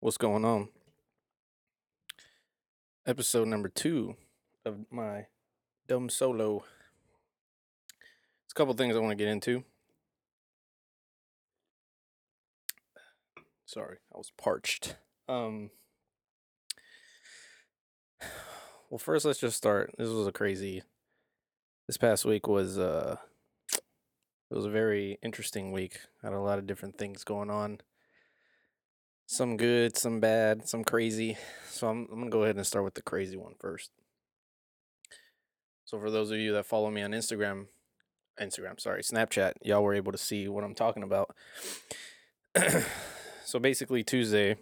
What's going on? Episode number two of my dumb solo. It's a couple things I want to get into. Sorry, I was parched. Um Well, first let's just start. This was a crazy This past week was uh it was a very interesting week. Had a lot of different things going on. Some good, some bad, some crazy. So I'm, I'm gonna go ahead and start with the crazy one first. So for those of you that follow me on Instagram, Instagram, sorry, Snapchat, y'all were able to see what I'm talking about. so basically Tuesday,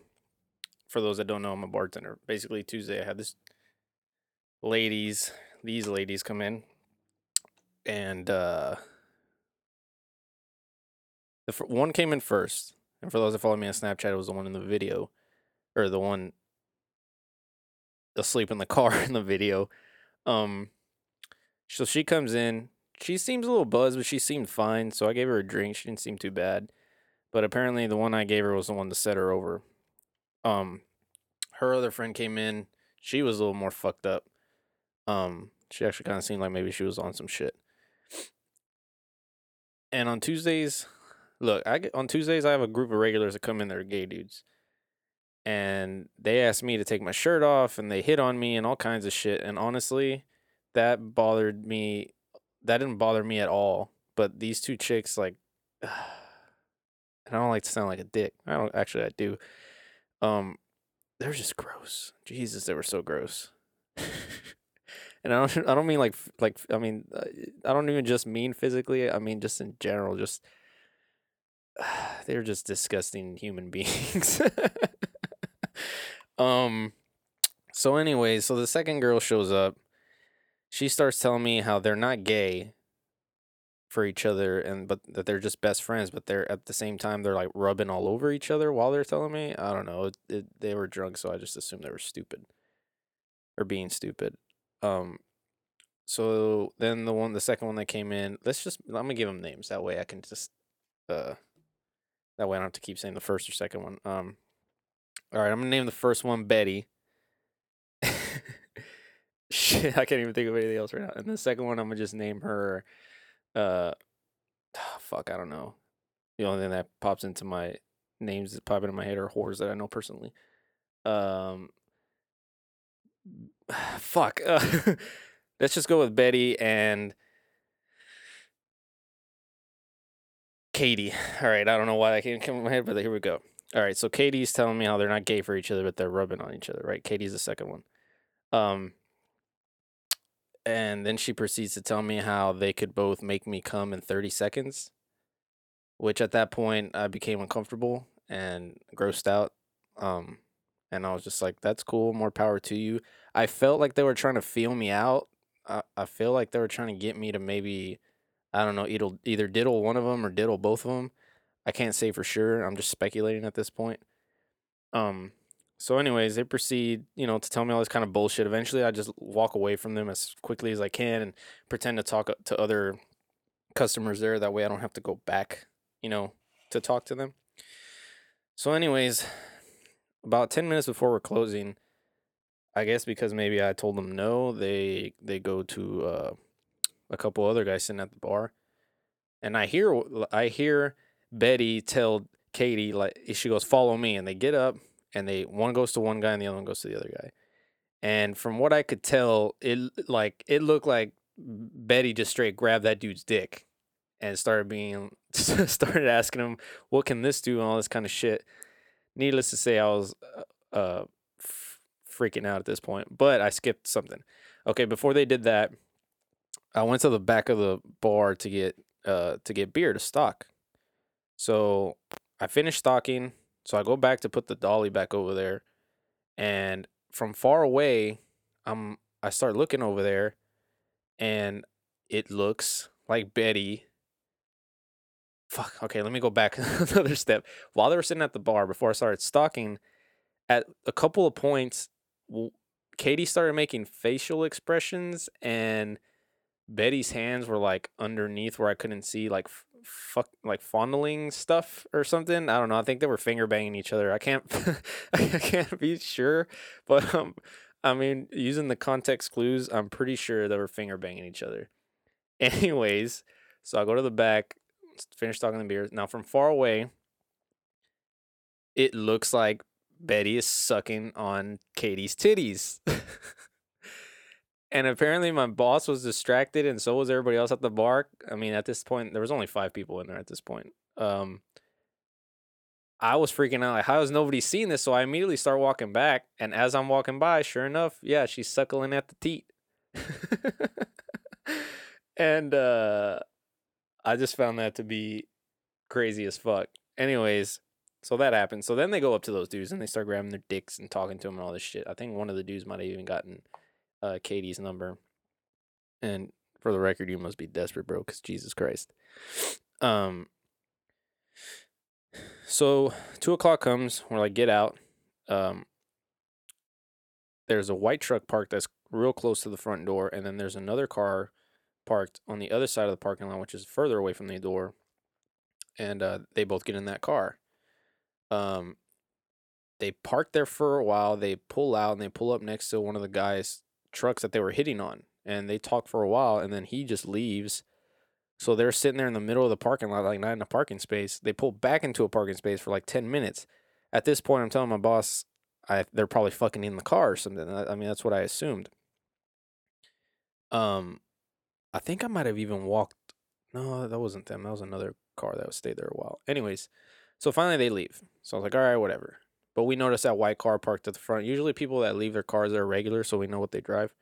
for those that don't know, I'm a bartender. Basically Tuesday, I had this ladies, these ladies come in, and uh, the one came in first. And for those that follow me on Snapchat, it was the one in the video, or the one asleep in the car in the video. Um, so she comes in. She seems a little buzzed, but she seemed fine. So I gave her a drink. She didn't seem too bad. But apparently, the one I gave her was the one to set her over. Um, her other friend came in. She was a little more fucked up. Um, she actually kind of seemed like maybe she was on some shit. And on Tuesdays, look, I get, on Tuesdays I have a group of regulars that come in. They're gay dudes, and they asked me to take my shirt off, and they hit on me and all kinds of shit. And honestly, that bothered me. That didn't bother me at all. But these two chicks, like, and I don't like to sound like a dick. I don't actually. I do. Um, they're just gross. Jesus, they were so gross. and I don't. I don't mean like like. I mean, uh, I don't even just mean physically. I mean just in general. Just they're just disgusting human beings. um. So, anyways, so the second girl shows up. She starts telling me how they're not gay for each other and but that they're just best friends but they're at the same time they're like rubbing all over each other while they're telling me i don't know it, it, they were drunk so i just assumed they were stupid or being stupid um so then the one the second one that came in let's just i'm gonna give them names that way i can just uh that way i don't have to keep saying the first or second one. Um all right i'm gonna name the first one betty. Shit i can't even think of anything else right now. And the second one i'm gonna just name her uh fuck i don't know. The only thing that pops into my names that pop into my head are whores that i know personally. Um fuck. Uh, let's just go with betty and katie. All right i don't know why that can't come in my head but here we go. All right so katie's telling me how they're not gay for each other but they're rubbing on each other right? Katie's the second one. Um and then she proceeds to tell me how they could both make me come in 30 seconds which at that point i became uncomfortable and grossed out. Um and i was just like that's cool more power to you. I felt like they were trying to feel me out. I, I feel like they were trying to get me to maybe i don't know either, either diddle one of them or diddle both of them i can't say for sure i'm just speculating at this point um so, anyways, they proceed, you know, to tell me all this kind of bullshit. Eventually, I just walk away from them as quickly as I can and pretend to talk to other customers there. That way, I don't have to go back, you know, to talk to them. So, anyways, about ten minutes before we're closing, I guess because maybe I told them no, they they go to uh, a couple other guys sitting at the bar, and I hear I hear Betty tell Katie like she goes follow me, and they get up and they one goes to one guy and the other one goes to the other guy. And from what I could tell, it like it looked like Betty just straight grabbed that dude's dick and started being started asking him what can this do and all this kind of shit. Needless to say, I was uh, uh freaking out at this point, but I skipped something. Okay, before they did that, I went to the back of the bar to get uh to get beer to stock. So I finished stocking. So I go back to put the dolly back over there, and from far away, I'm I start looking over there, and it looks like Betty. Fuck. Okay, let me go back another step. While they were sitting at the bar before I started stocking, at a couple of points, Katie started making facial expressions, and Betty's hands were like underneath where I couldn't see, like fuck like fondling stuff or something. I don't know. I think they were finger banging each other. I can't I can't be sure, but um I mean, using the context clues, I'm pretty sure they were finger banging each other. Anyways, so I go to the back, finish talking the beer. Now from far away, it looks like Betty is sucking on Katie's titties. and apparently my boss was distracted and so was everybody else at the bar. I mean, at this point, there was only five people in there at this point. Um, I was freaking out. Like, how has nobody seen this? So I immediately start walking back. And as I'm walking by, sure enough, yeah, she's suckling at the teat. and uh, I just found that to be crazy as fuck. Anyways, so that happened. So then they go up to those dudes and they start grabbing their dicks and talking to them and all this shit. I think one of the dudes might have even gotten uh, Katie's number. And for the record, you must be desperate, bro, because Jesus Christ. Um. So two o'clock comes. We're like, get out. Um. There's a white truck parked that's real close to the front door, and then there's another car parked on the other side of the parking lot, which is further away from the door. And uh, they both get in that car. Um, they park there for a while. They pull out and they pull up next to one of the guys' trucks that they were hitting on, and they talk for a while, and then he just leaves. So they're sitting there in the middle of the parking lot, like not in a parking space. They pull back into a parking space for like ten minutes. At this point, I'm telling my boss, I they're probably fucking in the car or something. I, I mean, that's what I assumed. Um, I think I might have even walked. No, that wasn't them. That was another car that stayed there a while. Anyways, so finally they leave. So I was like, all right, whatever. But we noticed that white car parked at the front. Usually people that leave their cars are regular, so we know what they drive.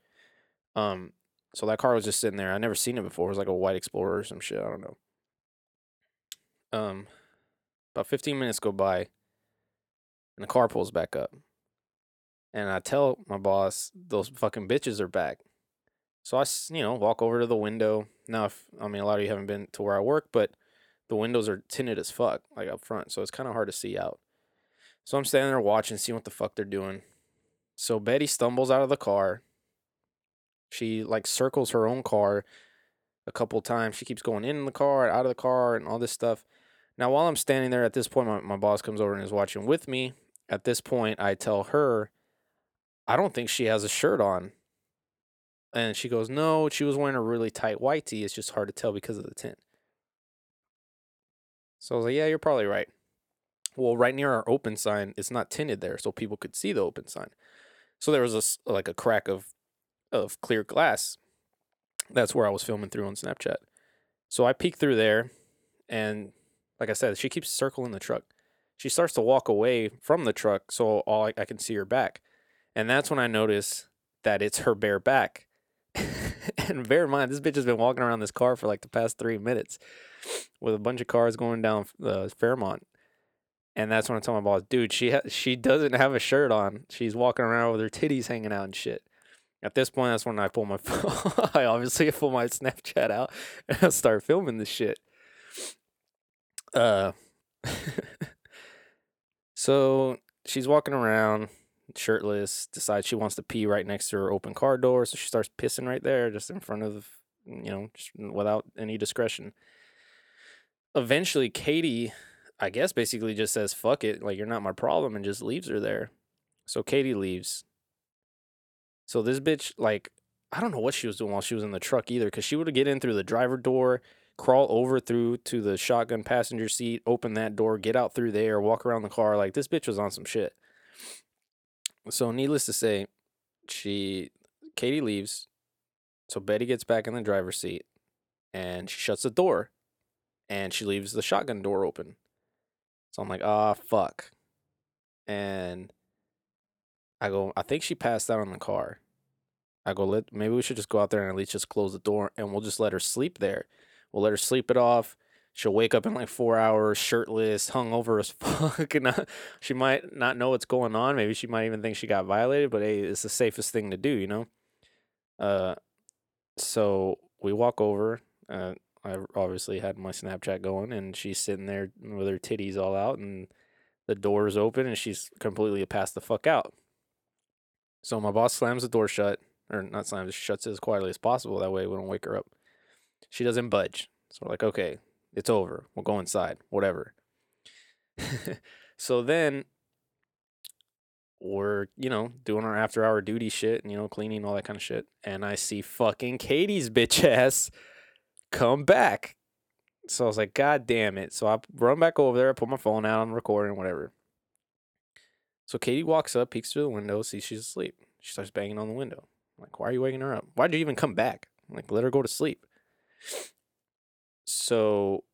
Um, so that car was just sitting there. I never seen it before. It was like a white Explorer or some shit. I don't know. Um, about 15 minutes go by, and the car pulls back up. And I tell my boss, those fucking bitches are back. So I, you know, walk over to the window. Now, if I mean, a lot of you haven't been to where I work, but the windows are tinted as fuck, like up front. So it's kind of hard to see out. So I'm standing there watching, seeing what the fuck they're doing. So Betty stumbles out of the car. She like circles her own car a couple times. She keeps going in the car, and out of the car, and all this stuff. Now, while I'm standing there at this point, my, my boss comes over and is watching with me. At this point, I tell her, I don't think she has a shirt on. And she goes, No, she was wearing a really tight white tee. It's just hard to tell because of the tint. So I was like, Yeah, you're probably right. Well, right near our open sign, it's not tinted there, so people could see the open sign. So there was a like a crack of of clear glass. That's where I was filming through on Snapchat. So I peek through there, and like I said, she keeps circling the truck. She starts to walk away from the truck, so all I, I can see her back, and that's when I notice that it's her bare back. and bear in mind, this bitch has been walking around this car for like the past three minutes with a bunch of cars going down uh, Fairmont. And that's when I told my boss, dude, she ha- she doesn't have a shirt on. She's walking around with her titties hanging out and shit. At this point, that's when I pull my phone. I obviously pull my Snapchat out and I start filming this shit. Uh, so she's walking around shirtless. Decides she wants to pee right next to her open car door, so she starts pissing right there, just in front of, you know, without any discretion. Eventually, Katie I guess basically just says fuck it, like you're not my problem and just leaves her there. So Katie leaves. So this bitch like I don't know what she was doing while she was in the truck either cuz she would get in through the driver door, crawl over through to the shotgun passenger seat, open that door, get out through there, walk around the car like this bitch was on some shit. So needless to say, she Katie leaves. So Betty gets back in the driver's seat and she shuts the door and she leaves the shotgun door open. So I'm like, ah, oh, fuck. And I go, I think she passed out on the car. I go, let maybe we should just go out there and at least just close the door and we'll just let her sleep there. We'll let her sleep it off. She'll wake up in like four hours, shirtless, hungover as fuck. And uh, she might not know what's going on. Maybe she might even think she got violated, but hey, it's the safest thing to do, you know? Uh, so we walk over. Uh, I obviously had my Snapchat going, and she's sitting there with her titties all out, and the door is open, and she's completely passed the fuck out. So my boss slams the door shut, or not slams, shuts it as quietly as possible. That way we don't wake her up. She doesn't budge. So we're like, okay, It's over. We'll go inside. Whatever. so then we're, you know, doing our after hour duty shit and, you know, cleaning, all that kind of shit. And I see fucking Katie's bitch ass come back. So I was like, God damn it. So I run back over there, I put my phone out, I'm recording, whatever. So Katie walks up, peeks through the window, sees she's asleep. She starts banging on the window. I'm like, why are you waking her up? Why'd you even come back? I'm like, let her go to sleep. So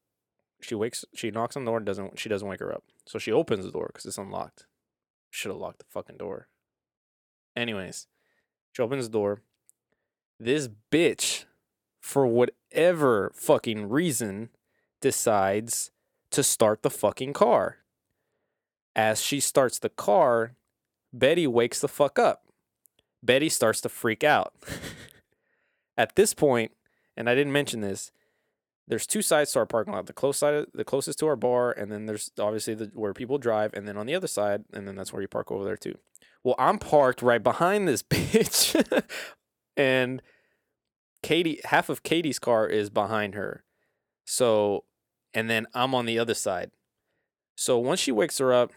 she wakes, she knocks on the door and doesn't, she doesn't wake her up. So she opens the door because it's unlocked. Should have locked the fucking door. Anyways, she opens the door. This bitch, for whatever fucking reason, decides to start the fucking car. As she starts the car, Betty wakes the fuck up. Betty starts to freak out. At this point, and I didn't mention this, there's two sides to our parking lot. The close side, the closest to our bar, and then there's obviously the where people drive, and then on the other side, and then that's where you park over there too. Well, I'm parked right behind this bitch, and Katie, half of Katie's car is behind her, so, and then I'm on the other side. So once she wakes her up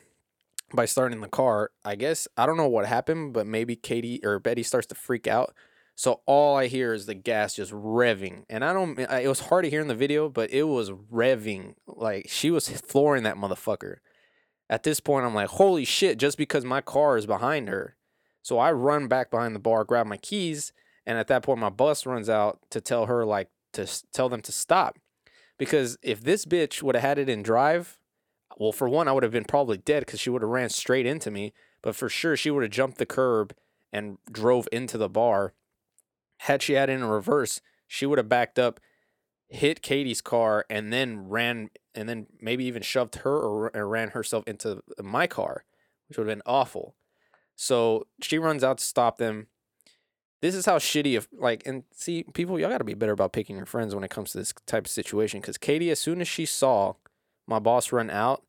by starting the car, I guess I don't know what happened, but maybe Katie or Betty starts to freak out. So all I hear is the gas just revving, and I don't. It was hard to hear in the video, but it was revving like she was flooring that motherfucker. At this point, I'm like, holy shit! Just because my car is behind her, so I run back behind the bar, grab my keys, and at that point, my bus runs out to tell her like to tell them to stop, because if this bitch would have had it in drive, well, for one, I would have been probably dead because she would have ran straight into me. But for sure, she would have jumped the curb and drove into the bar had she had it in reverse, she would have backed up, hit Katie's car, and then ran, and then maybe even shoved her or, or ran herself into my car, which would have been awful. So she runs out to stop them. This is how shitty of like and see people y'all got to be better about picking your friends when it comes to this type of situation cuz Katie as soon as she saw my boss run out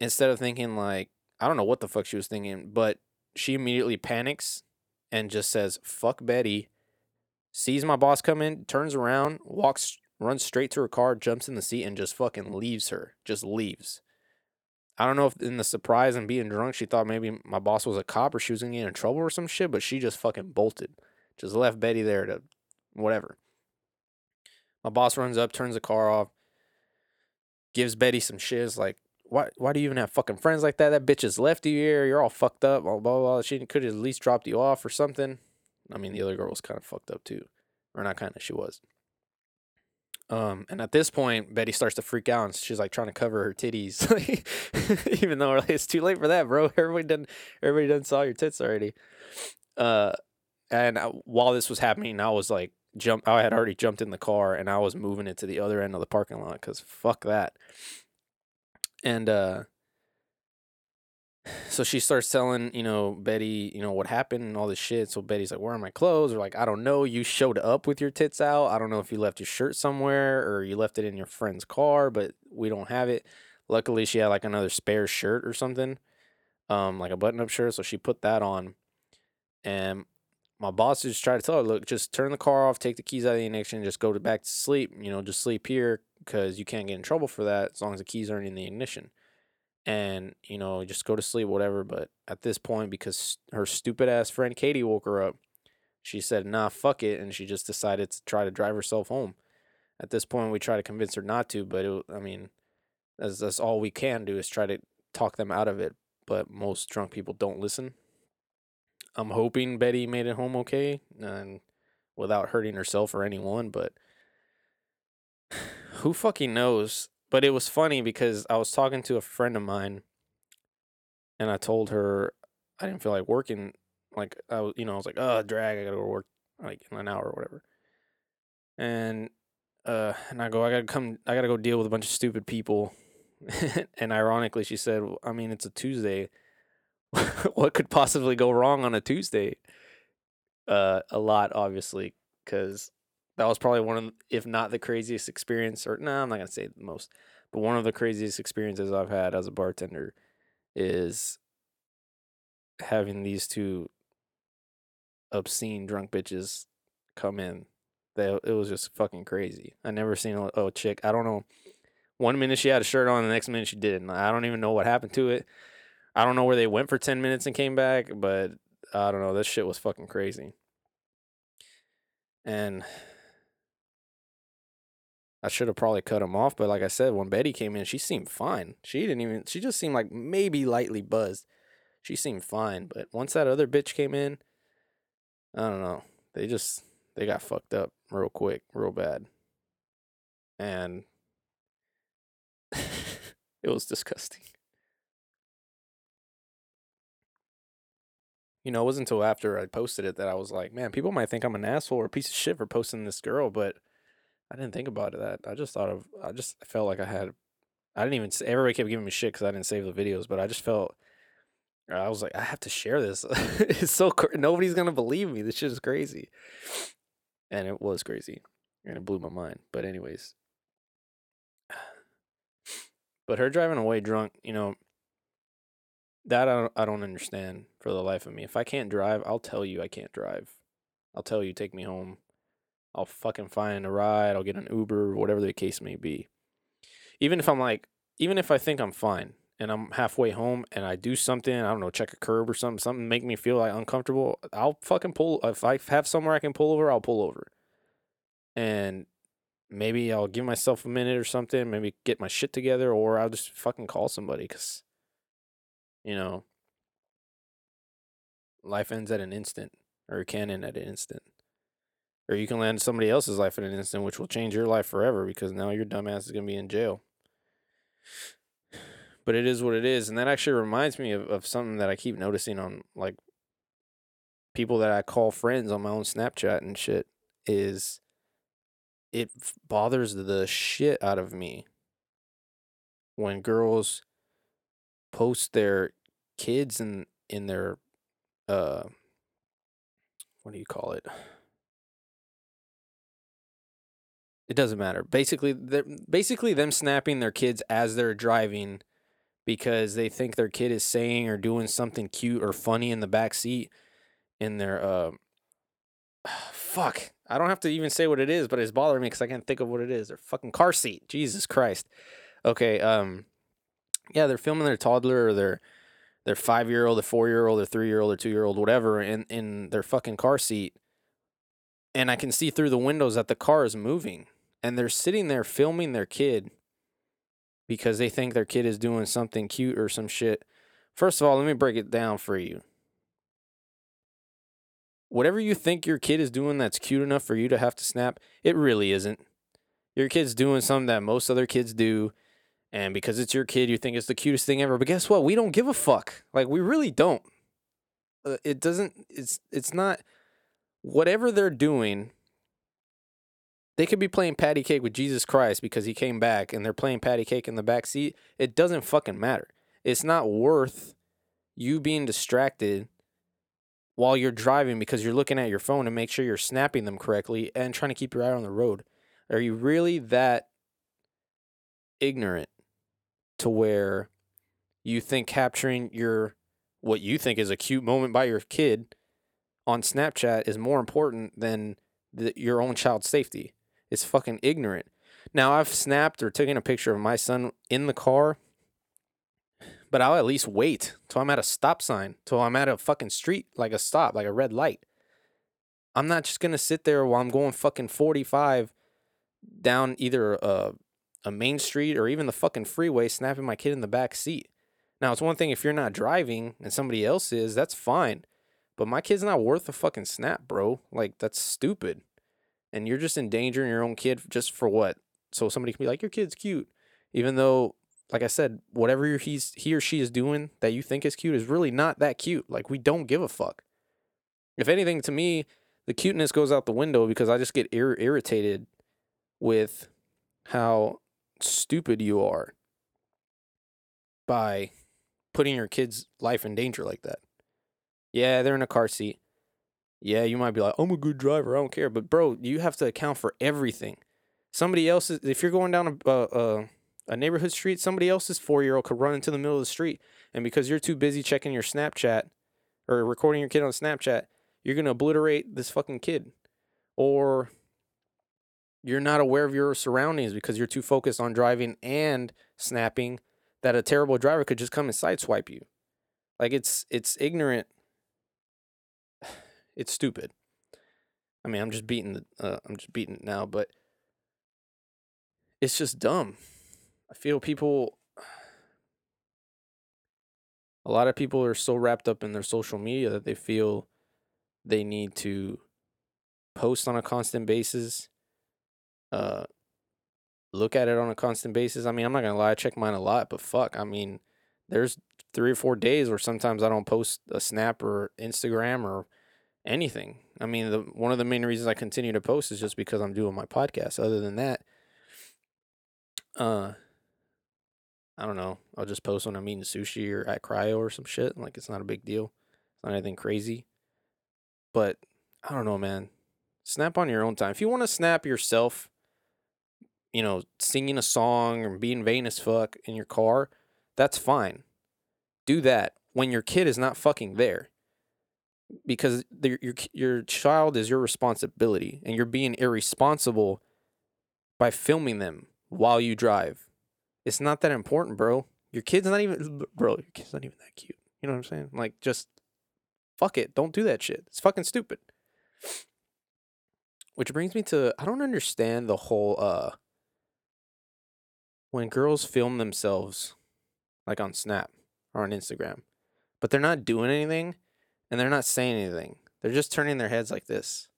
instead of thinking like I don't know what the fuck she was thinking but she immediately panics and just says "fuck Betty," sees my boss come in, turns around, walks, runs straight to her car, jumps in the seat, and just fucking leaves her. Just leaves. I don't know if in the surprise and being drunk, she thought maybe my boss was a cop or she was gonna get in trouble or some shit, but she just fucking bolted. Just left Betty there to whatever. My boss runs up, turns the car off, gives Betty some shiz like, why why do you even have fucking friends like that? That bitch has left you here. You're all fucked up. Blah blah blah. She could have at least dropped you off or something. I mean, the other girl was kind of fucked up too, or not kind of. She was. Um, and at this point, Betty starts to freak out, and she's like trying to cover her titties, even though like, it's too late for that, bro. Everybody done, everybody done saw your tits already. Uh, and I, while this was happening, I was like, jump. I had already jumped in the car, and I was moving it to the other end of the parking lot because fuck that. And uh so she starts telling, you know, Betty, you know, what happened and all this shit. So Betty's like, Where are my clothes? Or like, I don't know. You showed up with your tits out. I don't know if you left your shirt somewhere or you left it in your friend's car, but we don't have it. Luckily she had like another spare shirt or something. Um, like a button up shirt. So she put that on. And my boss just tried to tell her, look, just turn the car off, take the keys out of the ignition, just go to back to sleep, you know, just sleep here because you can't get in trouble for that as long as the keys aren't in the ignition. And, you know, just go to sleep, whatever. But at this point, because her stupid ass friend Katie woke her up, she said, nah, fuck it. And she just decided to try to drive herself home. At this point, we try to convince her not to, but it, I mean, that's, that's all we can do is try to talk them out of it. But most drunk people don't listen. I'm hoping Betty made it home okay and without hurting herself or anyone, but who fucking knows? But it was funny because I was talking to a friend of mine and I told her I didn't feel like working. Like, I was, you know, I was like, oh, drag, I gotta go work like in an hour or whatever. And, uh, and I go, I gotta come, I gotta go deal with a bunch of stupid people. and ironically, she said, I mean, it's a Tuesday what could possibly go wrong on a Tuesday? Uh, a lot, obviously, because that was probably one of, if not the craziest experience, or no, nah, I'm not gonna say the most, but one of the craziest experiences I've had as a bartender is having these two obscene drunk bitches come in They, it was just fucking crazy. I never seen a, a chick. I don't know. One minute she had a shirt on, the next minute she didn't. I don't even know what happened to it. I don't know where they went for ten minutes and came back, but I don't know. This shit was fucking crazy. And I should have probably cut him off, but like I said, when Betty came in, she seemed fine. She didn't even. She just seemed like maybe lightly buzzed. She seemed fine, but once that other bitch came in, I don't know. They just they got fucked up real quick, real bad. And it was disgusting. You know, it wasn't until after I posted it that I was like, man, people might think I'm an asshole or a piece of shit for posting this girl, but I didn't think about that. I just thought of, I just felt like I had, I didn't even, everybody kept giving me shit because I didn't save the videos, but I just felt, I was like, I have to share this. it's so, nobody's to believe me. This shit is crazy. And it was crazy. And it blew my mind. But, anyways, but her driving away drunk, you know, that I don't, I don't understand for the life of me. If I can't drive, I'll tell you I can't drive. I'll tell you take me home. I'll fucking find a ride. I'll get an Uber, whatever the case may be. Even if I'm like, even if I think I'm fine and I'm halfway home and I do something, I don't know, check a curb or something, something make me feel like uncomfortable, I'll fucking pull. If I have somewhere I can pull over, I'll pull over. And maybe I'll give myself a minute or something, maybe get my shit together, or I'll just fucking call somebody because you know, life ends at an instant, or it can end at an instant. Or you can land somebody else's life in an instant, which will change your life forever because now your dumbass is going to be in jail. But it is what it is. And that actually reminds me of, of something that I keep noticing on like people that I call friends on my own Snapchat and shit is it bothers the shit out of me when girls post their kids in in their uh what do you call it? It doesn't matter. Basically, they're basically them snapping their kids as they're driving because they think their kid is saying or doing something cute or funny in the back seat in their uh fuck. I don't have to even say what it is, but it's bothering me because I can't think of what it is. Their fucking car seat. Jesus Christ. Okay, um yeah, they're filming their toddler or their their five year old, their four year old, their three year old, their two year old, whatever, in in their fucking car seat, and I can see through the windows that the car is moving, and they're sitting there filming their kid because they think their kid is doing something cute or some shit. First of all, let me break it down for you. Whatever you think your kid is doing that's cute enough for you to have to snap, it really isn't. Your kid's doing something that most other kids do and because it's your kid, you think it's the cutest thing ever. But guess what? We don't give a fuck. Like we really don't. Uh, it doesn't. It's it's not. Whatever they're doing, they could be playing patty cake with Jesus Christ because he came back, and they're playing patty cake in the back seat. It doesn't fucking matter. It's not worth you being distracted while you're driving because you're looking at your phone to make sure you're snapping them correctly and trying to keep your eye on the road. Are you really that ignorant to where you think capturing your what you think is a cute moment by your kid on Snapchat is more important than the, your own child's safety. It's fucking ignorant. Now I've snapped or taken a picture of my son in the car, but I'll at least wait till I'm at a stop sign, till I'm at a fucking street, like a stop, like a red light. I'm not just gonna sit there while I'm going fucking 45 down either a a main street or even the fucking freeway snapping my kid in the back seat. Now, it's one thing if you're not driving and somebody else is, that's fine. But my kid's not worth a fucking snap, bro. Like, that's stupid. And you're just endangering your own kid just for what? So somebody can be like, your kid's cute. Even though, like I said, whatever he's he or she is doing that you think is cute is really not that cute. Like, we don't give a fuck. If anything, to me, the cuteness goes out the window because I just get ir- irritated with how stupid you are by putting your kid's life in danger like that. Yeah, they're in a car seat. Yeah, you might be like, I'm a good driver. I don't care. But, bro, you have to account for everything. Somebody else's, if you're going down a, a, a neighborhood street, somebody else's four year old could run into the middle of the street. And because you're too busy checking your Snapchat or recording your kid on Snapchat, you're going to obliterate this fucking kid. Or you're not aware of your surroundings because you're too focused on driving and snapping that a terrible driver could just come and sideswipe you. Like it's it's ignorant. It's stupid. I mean, I'm just beating the uh, I'm just beating it now, but it's just dumb. I feel people a lot of people are so wrapped up in their social media that they feel they need to post on a constant basis uh look at it on a constant basis i mean i'm not gonna lie i check mine a lot but fuck i mean there's three or four days where sometimes i don't post a snap or instagram or anything i mean the one of the main reasons i continue to post is just because i'm doing my podcast other than that uh I don't know. I'll just post when I'm eating sushi or at cryo or some shit. Like it's not a big deal. It's not anything crazy. But I don't know, man. Snap on your own time. If you want to snap yourself, you know, singing a song or being vain as fuck in your car, that's fine. Do that when your kid is not fucking there. Because your your child is your responsibility and you're being irresponsible by filming them while you drive it's not that important, bro. Your kid's not even, bro. Your kid's not even that cute. You know what I'm saying? Like, just fuck it. Don't do that shit. It's fucking stupid. Which brings me to I don't understand the whole uh when girls film themselves like on Snap or on Instagram, but they're not doing anything and they're not saying anything. They're just turning their heads like this.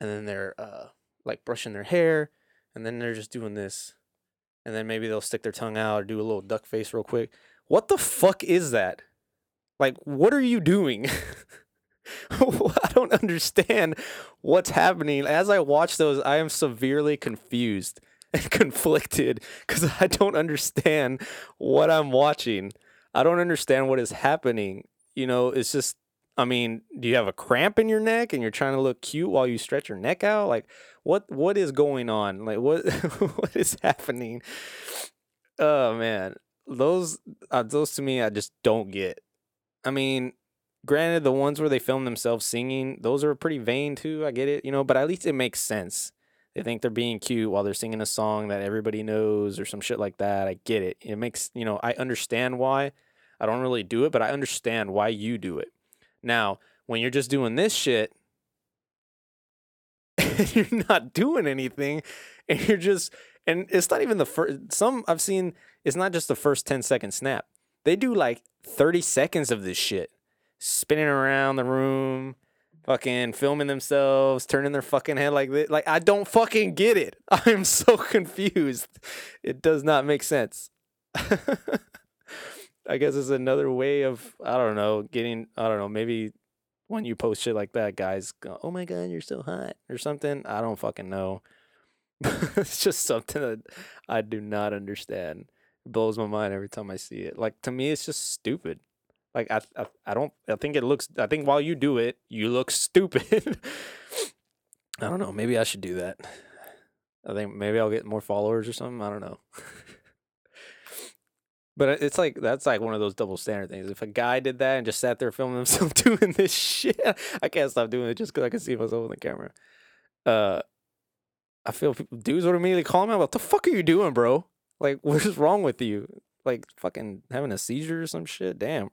And then they're uh like brushing their hair and then they're just doing this and then maybe they'll stick their tongue out or do a little duck face real quick. What the fuck is that? Like, what are you doing? I don't understand what's happening. As I watch those, I am severely confused and conflicted because I don't understand what I'm watching. I don't understand what is happening. You know, it's just, I mean, do you have a cramp in your neck and you're trying to look cute while you stretch your neck out? Like, what what is going on? Like what what is happening? Oh man, those uh, those to me I just don't get. I mean, granted, the ones where they film themselves singing, those are pretty vain too. I get it, you know, but at least it makes sense. They think they're being cute while they're singing a song that everybody knows or some shit like that. I get it. It makes, you know, I understand why. I don't really do it, but I understand why you do it. Now, when you're just doing this shit, you're not doing anything and you're just and it's not even the first some I've seen it's not just the first 10 second snap. They do like 30 seconds of this shit. Spinning around the room, fucking filming themselves, turning their fucking head like this. Like I don't fucking get it. I'm so confused. It does not make sense. I guess it's another way of I don't know, getting I don't know, maybe when you post shit like that, guys go, "Oh my god, you're so hot" or something. I don't fucking know. it's just something that I do not understand. It blows my mind every time I see it. Like to me, it's just stupid. Like I, I, I don't. I think it looks. I think while you do it, you look stupid. I don't know. Maybe I should do that. I think maybe I'll get more followers or something. I don't know. But it's like that's like one of those double standard things. If a guy did that and just sat there filming himself doing this shit, I can't stop doing it just because I can see myself in the camera. Uh, I feel people, dudes would immediately call me out. What the fuck are you doing, bro? Like, what is wrong with you? Like, fucking having a seizure or some shit? Damn.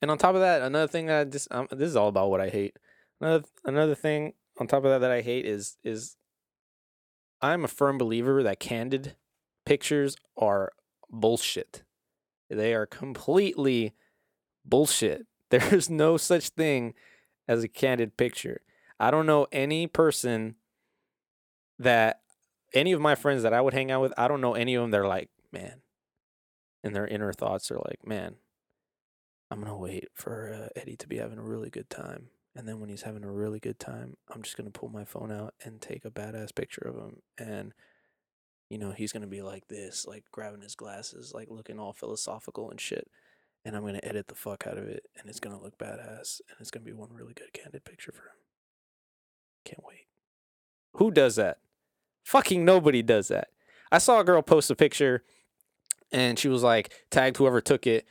And on top of that, another thing that I just um, this is all about what I hate. Another another thing on top of that that I hate is is I'm a firm believer that candid pictures are bullshit. They are completely bullshit. There's no such thing as a candid picture. I don't know any person that any of my friends that I would hang out with, I don't know any of them they're like, man, and their inner thoughts are like, man, I'm to wait for uh, Eddie to be having a really good time. And then when he's having a really good time, I'm just to pull my phone out and take a badass picture of him and you know, he's gonna be like this, like grabbing his glasses, like looking all philosophical and shit. And I'm gonna edit the fuck out of it, and it's gonna look badass, and it's gonna be one really good candid picture for him. Can't wait. Who does that? Fucking nobody does that. I saw a girl post a picture, and she was like tagged whoever took it,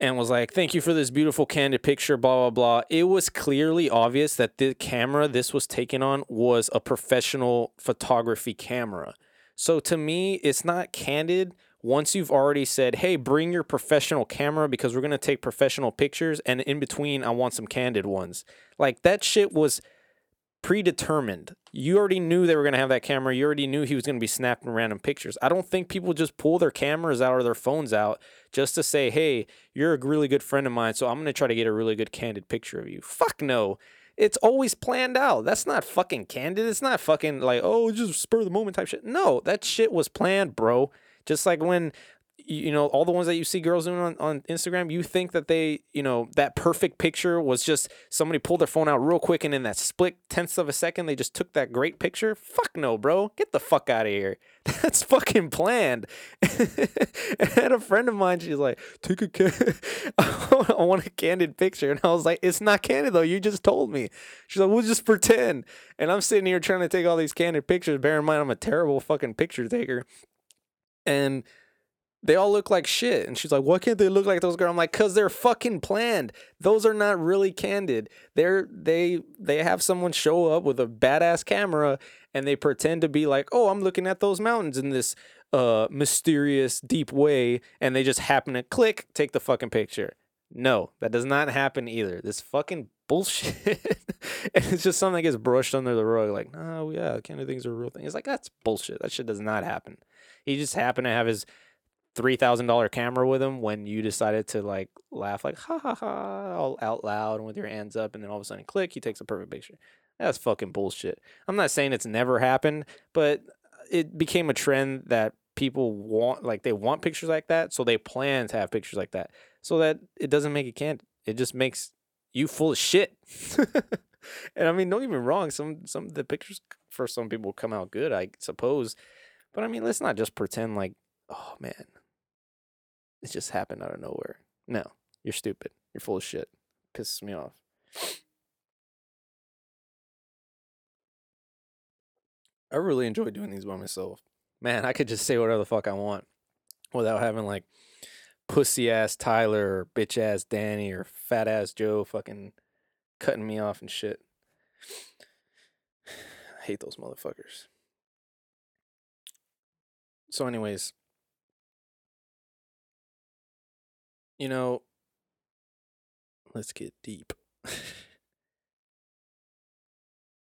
and was like, "Thank you for this beautiful candid picture." Blah blah blah. It was clearly obvious that the camera this was taken on was a professional photography camera. So to me, it's not candid once you've already said, "Hey, bring your professional camera because we're gonna take professional pictures," and in between, I want some candid ones. Like that shit was predetermined. You already knew they were going to have that camera. You already knew he was going to be snapping random pictures. I don't think people just pull their cameras out or their phones out just to say, hey, you're a really good friend of mine, so I'm going to try to get a really good candid picture of you. Fuck no. It's always planned out. That's not fucking candid. It's not fucking like, oh, just spur the moment type shit. No, that shit was planned, bro. Just like when you know all the ones that you see girls doing on, on instagram you think that they you know that perfect picture was just somebody pulled their phone out real quick and in that split tenths of a second they just took that great picture? Fuck no bro. Get the fuck out of here. That's fucking planned. I had a friend of mine she's like take a ca- i want a candid picture. And i was like it's not candid though. You just told me. She's like we'll just pretend. And i'm sitting here trying to take all these candid pictures bear in mind i'm a terrible fucking picture taker. And they all look like shit. And she's like, why can't they look like those girls? I'm like, cause they're fucking planned. Those are not really candid. They're they they have someone show up with a badass camera and they pretend to be like, oh, I'm looking at those mountains in this uh mysterious deep way, and they just happen to click, take the fucking picture. No, that does not happen either. This fucking bullshit. and it's just something that gets brushed under the rug, like, oh yeah, candid things are real thing. It's like that's bullshit. That shit does not happen. He just happened to have his three thousand dollar camera with him when you decided to like laugh like ha ha ha all out loud and with your hands up and then all of a sudden click he takes a perfect picture. That's fucking bullshit. I'm not saying it's never happened, but it became a trend that people want like they want pictures like that, so they plan to have pictures like that. So that it doesn't make it can't it just makes you full of shit. and I mean, don't get me wrong, some some the pictures for some people come out good, I suppose. But I mean, let's not just pretend like, oh man, it just happened out of nowhere. No, you're stupid. You're full of shit. Pisses me off. I really enjoy doing these by myself. Man, I could just say whatever the fuck I want without having like pussy ass Tyler or bitch ass Danny or fat ass Joe fucking cutting me off and shit. I hate those motherfuckers. So, anyways, you know, let's get deep.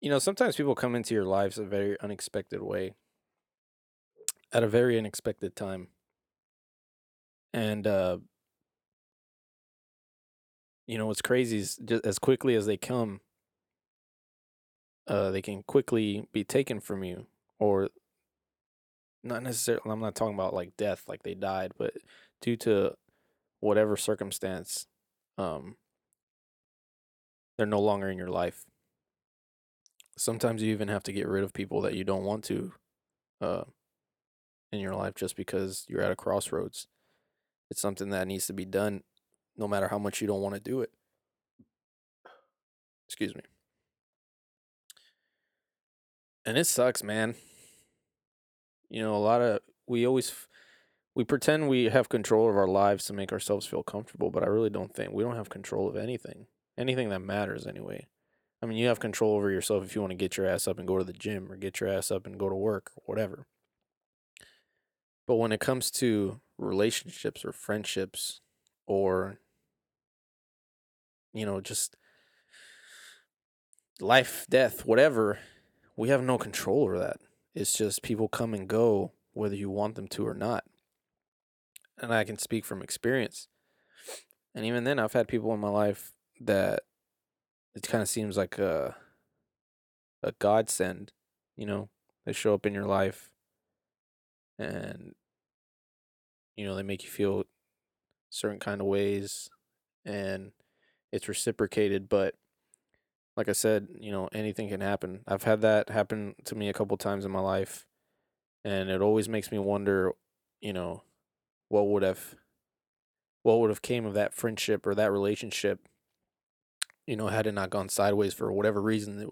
you know, sometimes people come into your lives a very unexpected way at a very unexpected time. And, uh, you know, what's crazy is just as quickly as they come, uh, they can quickly be taken from you or not necessarily, I'm not talking about like death, like they died, but due to whatever circumstance, um, they're no longer in your life. Sometimes you even have to get rid of people that you don't want to uh, in your life just because you're at a crossroads. It's something that needs to be done no matter how much you don't want to do it. Excuse me. And it sucks, man. You know, a lot of we always we pretend we have control of our lives to make ourselves feel comfortable, but I really don't think we don't have control of anything. Anything that matters anyway. I mean, you have control over yourself if you want to get your ass up and go to the gym or get your ass up and go to work or whatever. But when it comes to relationships or friendships or you know, just life, death, whatever, we have no control over that. It's just people come and go whether you want them to or not and I can speak from experience. And even then, I've had people in my life that it kind of seems like a a godsend. You know, they show up in your life, and you know they make you feel certain kind of ways, and it's reciprocated. But like I said, you know, anything can happen. I've had that happen to me a couple times in my life, and it always makes me wonder, you know, what would have what would have came of that friendship or that relationship you know had it not gone sideways for whatever reason it,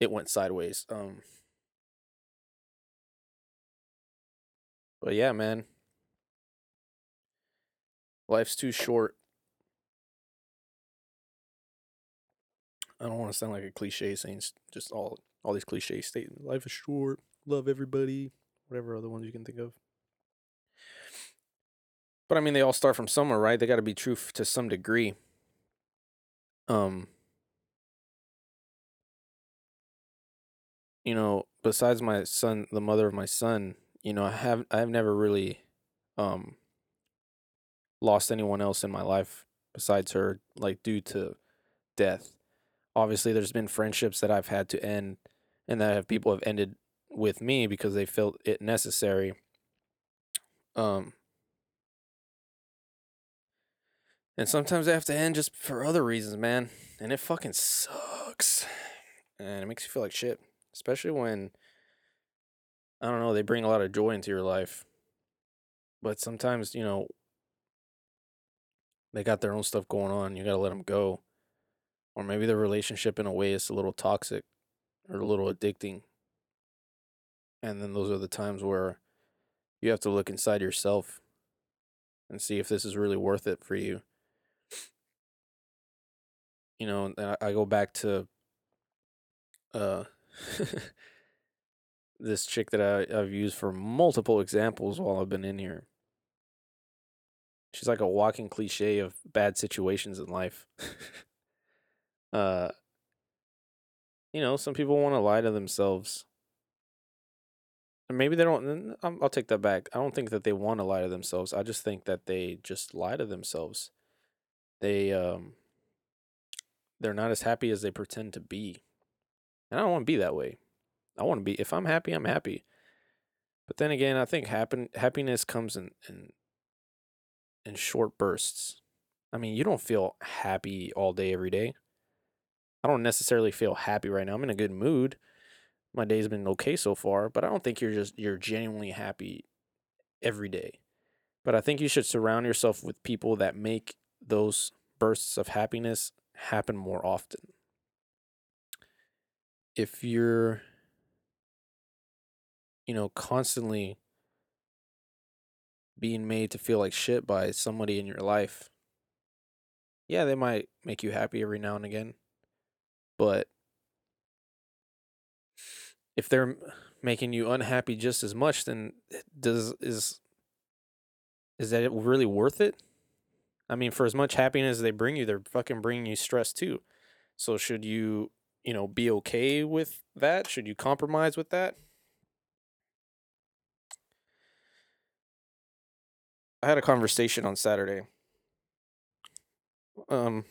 it went sideways um but yeah man Life's too short. I don't want to sound like a cliche saying just all all these cliche statements. Life is short. Love everybody. Whatever other ones you can think of. But I mean, they all start from somewhere, right? They got to be true f- to some degree. Um, you know, besides my son, the mother of my son, you know, I have I've never really um lost anyone else in my life besides her, like due to death. Obviously, there's been friendships that I've had to end, and that have people have ended with me because they felt it necessary. Um, and sometimes they have to end just for other reasons, man, and it fucking sucks, and it makes you feel like shit, especially when I don't know they bring a lot of joy into your life, but sometimes you know they got their own stuff going on. You gotta let them go, or maybe the relationship in a way is a little toxic or a little addicting. And then those are the times where you have to look inside yourself and see if this is really worth it for you. You know, and I, I go back to uh this chick that I, I've used for multiple examples while I've been in here. She's like a walking cliche of bad situations in life. uh you know, some people want to lie to themselves. And maybe they don't. I'll take that back. I don't think that they want to lie to themselves. I just think that they just lie to themselves. They um they're not as happy as they pretend to be. And I don't want to be that way. I want to be if I'm happy, I'm happy. But then again, I think happen happiness comes in in in short bursts. I mean, you don't feel happy all day every day. I don't necessarily feel happy right now. I'm in a good mood. My day's been okay so far, but I don't think you're just you're genuinely happy every day. But I think you should surround yourself with people that make those bursts of happiness happen more often. If you're, you know, constantly being made to feel like shit by somebody in your life, yeah, they might make you happy every now and again. But if they're making you unhappy just as much, then does is is that really worth it? I mean, for as much happiness as they bring you, they're fucking bringing you stress too. So should you, you know, be okay with that? Should you compromise with that? I had a conversation on Saturday. Um,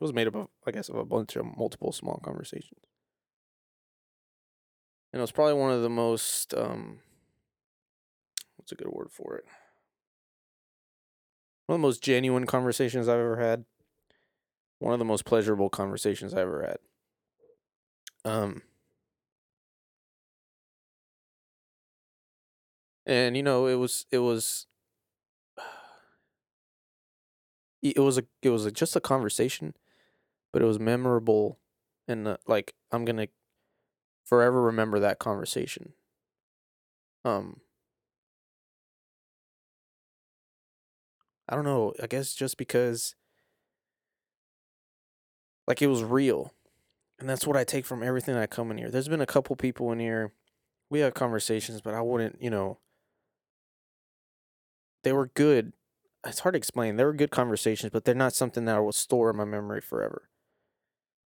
it was made up of, I guess, of a bunch of multiple small conversations. And it was probably one of the most, um, what's a good word for it? One of the most genuine conversations I've ever had. One of the most pleasurable conversations I've ever had. Um, and you know, it was, it was, it was a, it was a, just a conversation, but it was memorable, and uh, like I'm gonna forever remember that conversation. Um, I don't know. I guess just because like it was real. And that's what I take from everything that I come in here. There's been a couple people in here. We have conversations, but I wouldn't, you know, they were good. It's hard to explain. They were good conversations, but they're not something that I will store in my memory forever.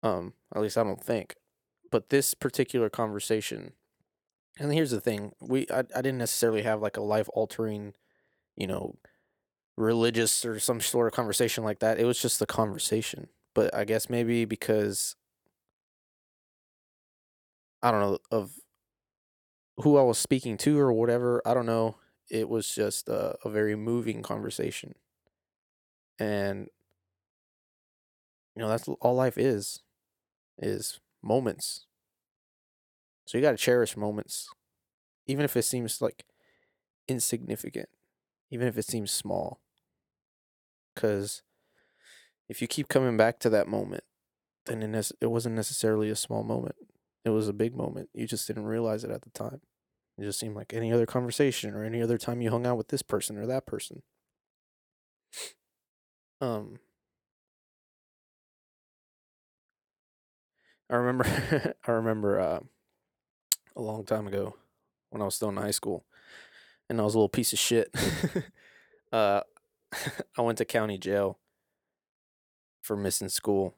Um, at least I don't think. But this particular conversation, and here's the thing: we I, I didn't necessarily have like a life altering, you know, religious or some sort of conversation like that. It was just a conversation. But I guess maybe because I don't know of who I was speaking to or whatever. I don't know. It was just a, a very moving conversation. And you know, that's all life is is moments. So you got to cherish moments even if it seems like insignificant, even if it seems small. Cuz if you keep coming back to that moment, then it, nec- it wasn't necessarily a small moment. It was a big moment. You just didn't realize it at the time. It just seemed like any other conversation or any other time you hung out with this person or that person. Um, I remember, I remember uh, a long time ago when I was still in high school, and I was a little piece of shit. uh, I went to county jail for missing school,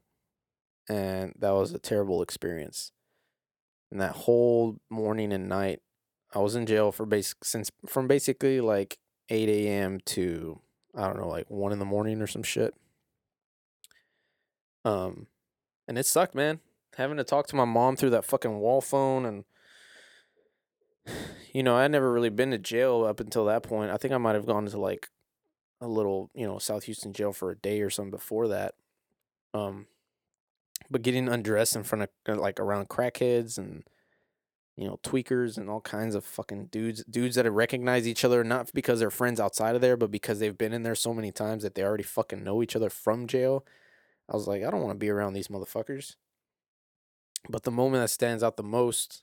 and that was a terrible experience. And that whole morning and night, I was in jail for basic since from basically like eight a.m. to I don't know, like one in the morning or some shit. Um, and it sucked, man. Having to talk to my mom through that fucking wall phone and you know, I would never really been to jail up until that point. I think I might have gone to like a little, you know, South Houston jail for a day or something before that. Um, but getting undressed in front of uh, like around crackheads and you know tweakers and all kinds of fucking dudes, dudes that have recognized each other not because they're friends outside of there, but because they've been in there so many times that they already fucking know each other from jail. I was like, I don't want to be around these motherfuckers. But the moment that stands out the most,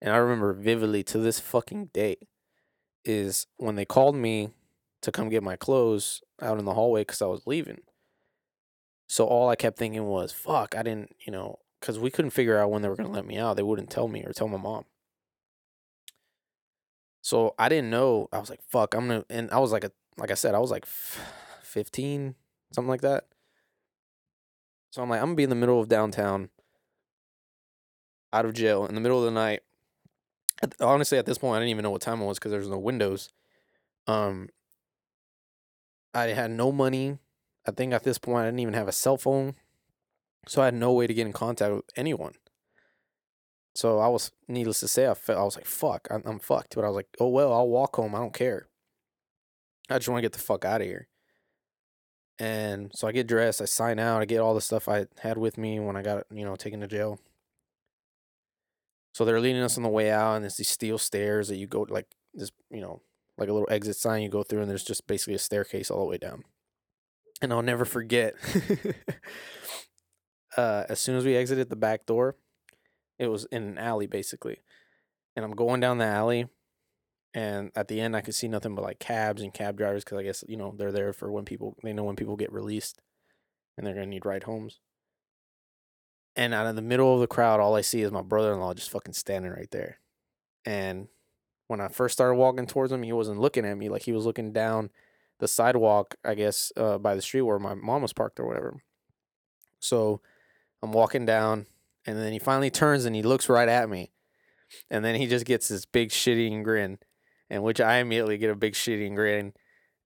and I remember vividly to this fucking day, is when they called me to come get my clothes out in the hallway because I was leaving. So all I kept thinking was, fuck, I didn't, you know, because we couldn't figure out when they were going to let me out. They wouldn't tell me or tell my mom. So I didn't know. I was like, fuck, I'm going to, and I was like, a, like I said, I was like 15, something like that. So I'm like, I'm going to be in the middle of downtown, out of jail, in the middle of the night. Honestly, at this point, I didn't even know what time it was because there's no windows. Um, I had no money. I think at this point, I didn't even have a cell phone. So I had no way to get in contact with anyone. So I was, needless to say, I felt I was like, "Fuck, I'm, I'm fucked." But I was like, "Oh well, I'll walk home. I don't care. I just want to get the fuck out of here." And so I get dressed, I sign out, I get all the stuff I had with me when I got, you know, taken to jail. So they're leading us on the way out, and it's these steel stairs that you go like this, you know, like a little exit sign you go through, and there's just basically a staircase all the way down. And I'll never forget. uh, as soon as we exited the back door, it was in an alley basically, and I'm going down the alley, and at the end I could see nothing but like cabs and cab drivers because I guess you know they're there for when people they know when people get released, and they're gonna need ride homes. And out of the middle of the crowd, all I see is my brother-in-law just fucking standing right there, and when I first started walking towards him, he wasn't looking at me like he was looking down the sidewalk, I guess, uh, by the street where my mom was parked or whatever. So I'm walking down, and then he finally turns and he looks right at me. And then he just gets this big shitting grin, and which I immediately get a big shitting grin.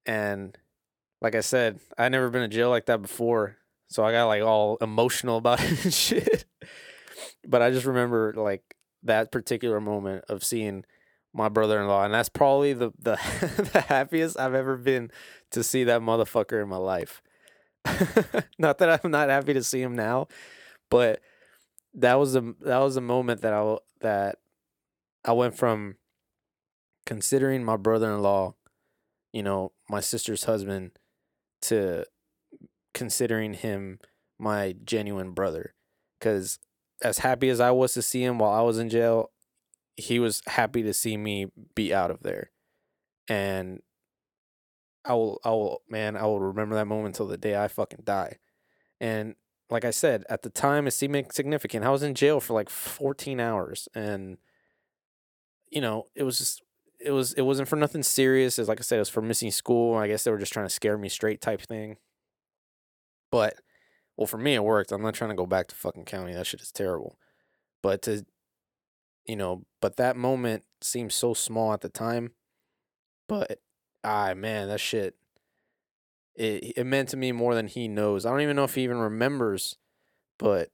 And like I said, I never been to jail like that before. So I got like all emotional about it and shit. But I just remember like that particular moment of seeing my brother-in-law and that's probably the the, the happiest I've ever been to see that motherfucker in my life. not that I'm not happy to see him now, but that was a that was a moment that I that I went from considering my brother-in-law, you know, my sister's husband to considering him my genuine brother cuz as happy as I was to see him while I was in jail, he was happy to see me be out of there. And I will I will man, I will remember that moment until the day I fucking die. And like I said, at the time it seemed significant. I was in jail for like 14 hours and you know, it was just it was it wasn't for nothing serious. As like I said, it was for missing school. I guess they were just trying to scare me straight type thing. But well, for me it worked. I'm not trying to go back to fucking county. That shit is terrible. But to you know, but that moment seemed so small at the time. But ah man, that shit it it meant to me more than he knows. I don't even know if he even remembers, but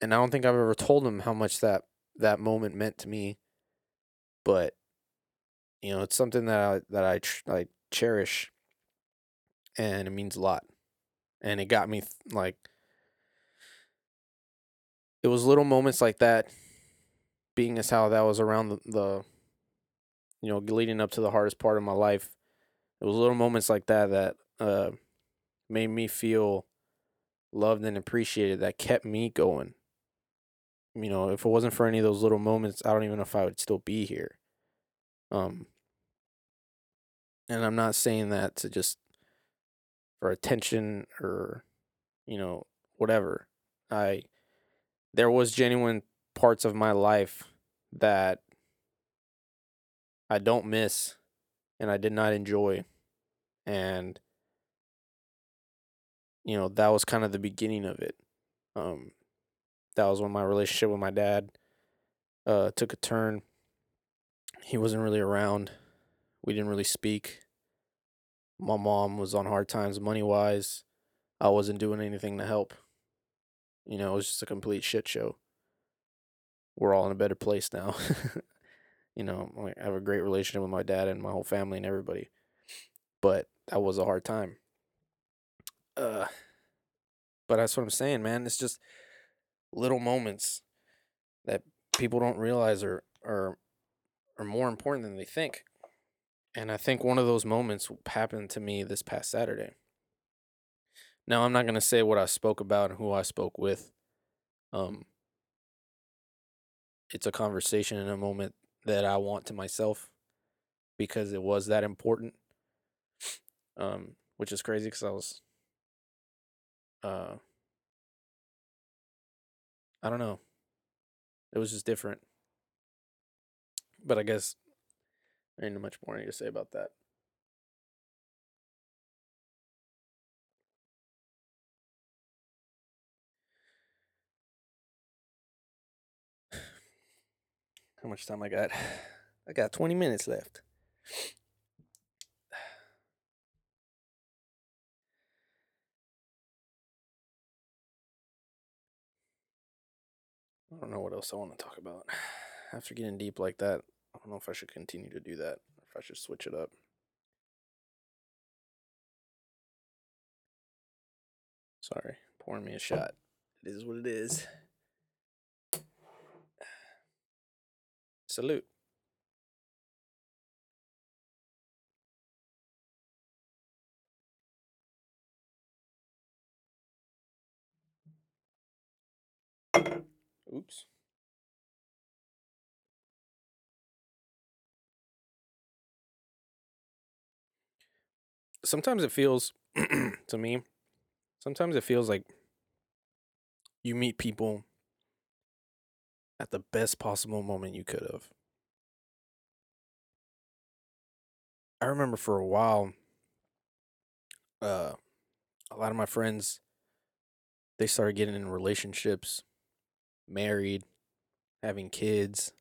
and I don't think I've ever told him how much that that moment meant to me. But you know, it's something that I, that I I cherish, and it means a lot. And it got me like it was little moments like that, being as how that was around the, the you know leading up to the hardest part of my life. It was little moments like that that uh, made me feel loved and appreciated that kept me going. You know, if it wasn't for any of those little moments, I don't even know if I would still be here. Um, and I'm not saying that to just for attention or you know whatever. I there was genuine parts of my life that I don't miss and I did not enjoy and you know that was kind of the beginning of it. Um that was when my relationship with my dad uh took a turn. He wasn't really around. We didn't really speak. My mom was on hard times money wise. I wasn't doing anything to help. You know, it was just a complete shit show. We're all in a better place now. you know, I have a great relationship with my dad and my whole family and everybody. But that was a hard time. Uh but that's what I'm saying, man. It's just little moments that people don't realize are are are more important than they think. And I think one of those moments happened to me this past Saturday. Now I'm not gonna say what I spoke about and who I spoke with. Um, it's a conversation in a moment that I want to myself because it was that important. Um, which is crazy because I was, uh, I don't know. It was just different. But I guess there ain't much more I need to say about that. How much time I got? I got 20 minutes left. I don't know what else I want to talk about. After getting deep like that, I don't know if I should continue to do that, or if I should switch it up. Sorry, pouring me a shot. It is what it is. Salute. Oops. Sometimes it feels to me, sometimes it feels like you meet people at the best possible moment you could have. I remember for a while, uh, a lot of my friends they started getting in relationships, married, having kids.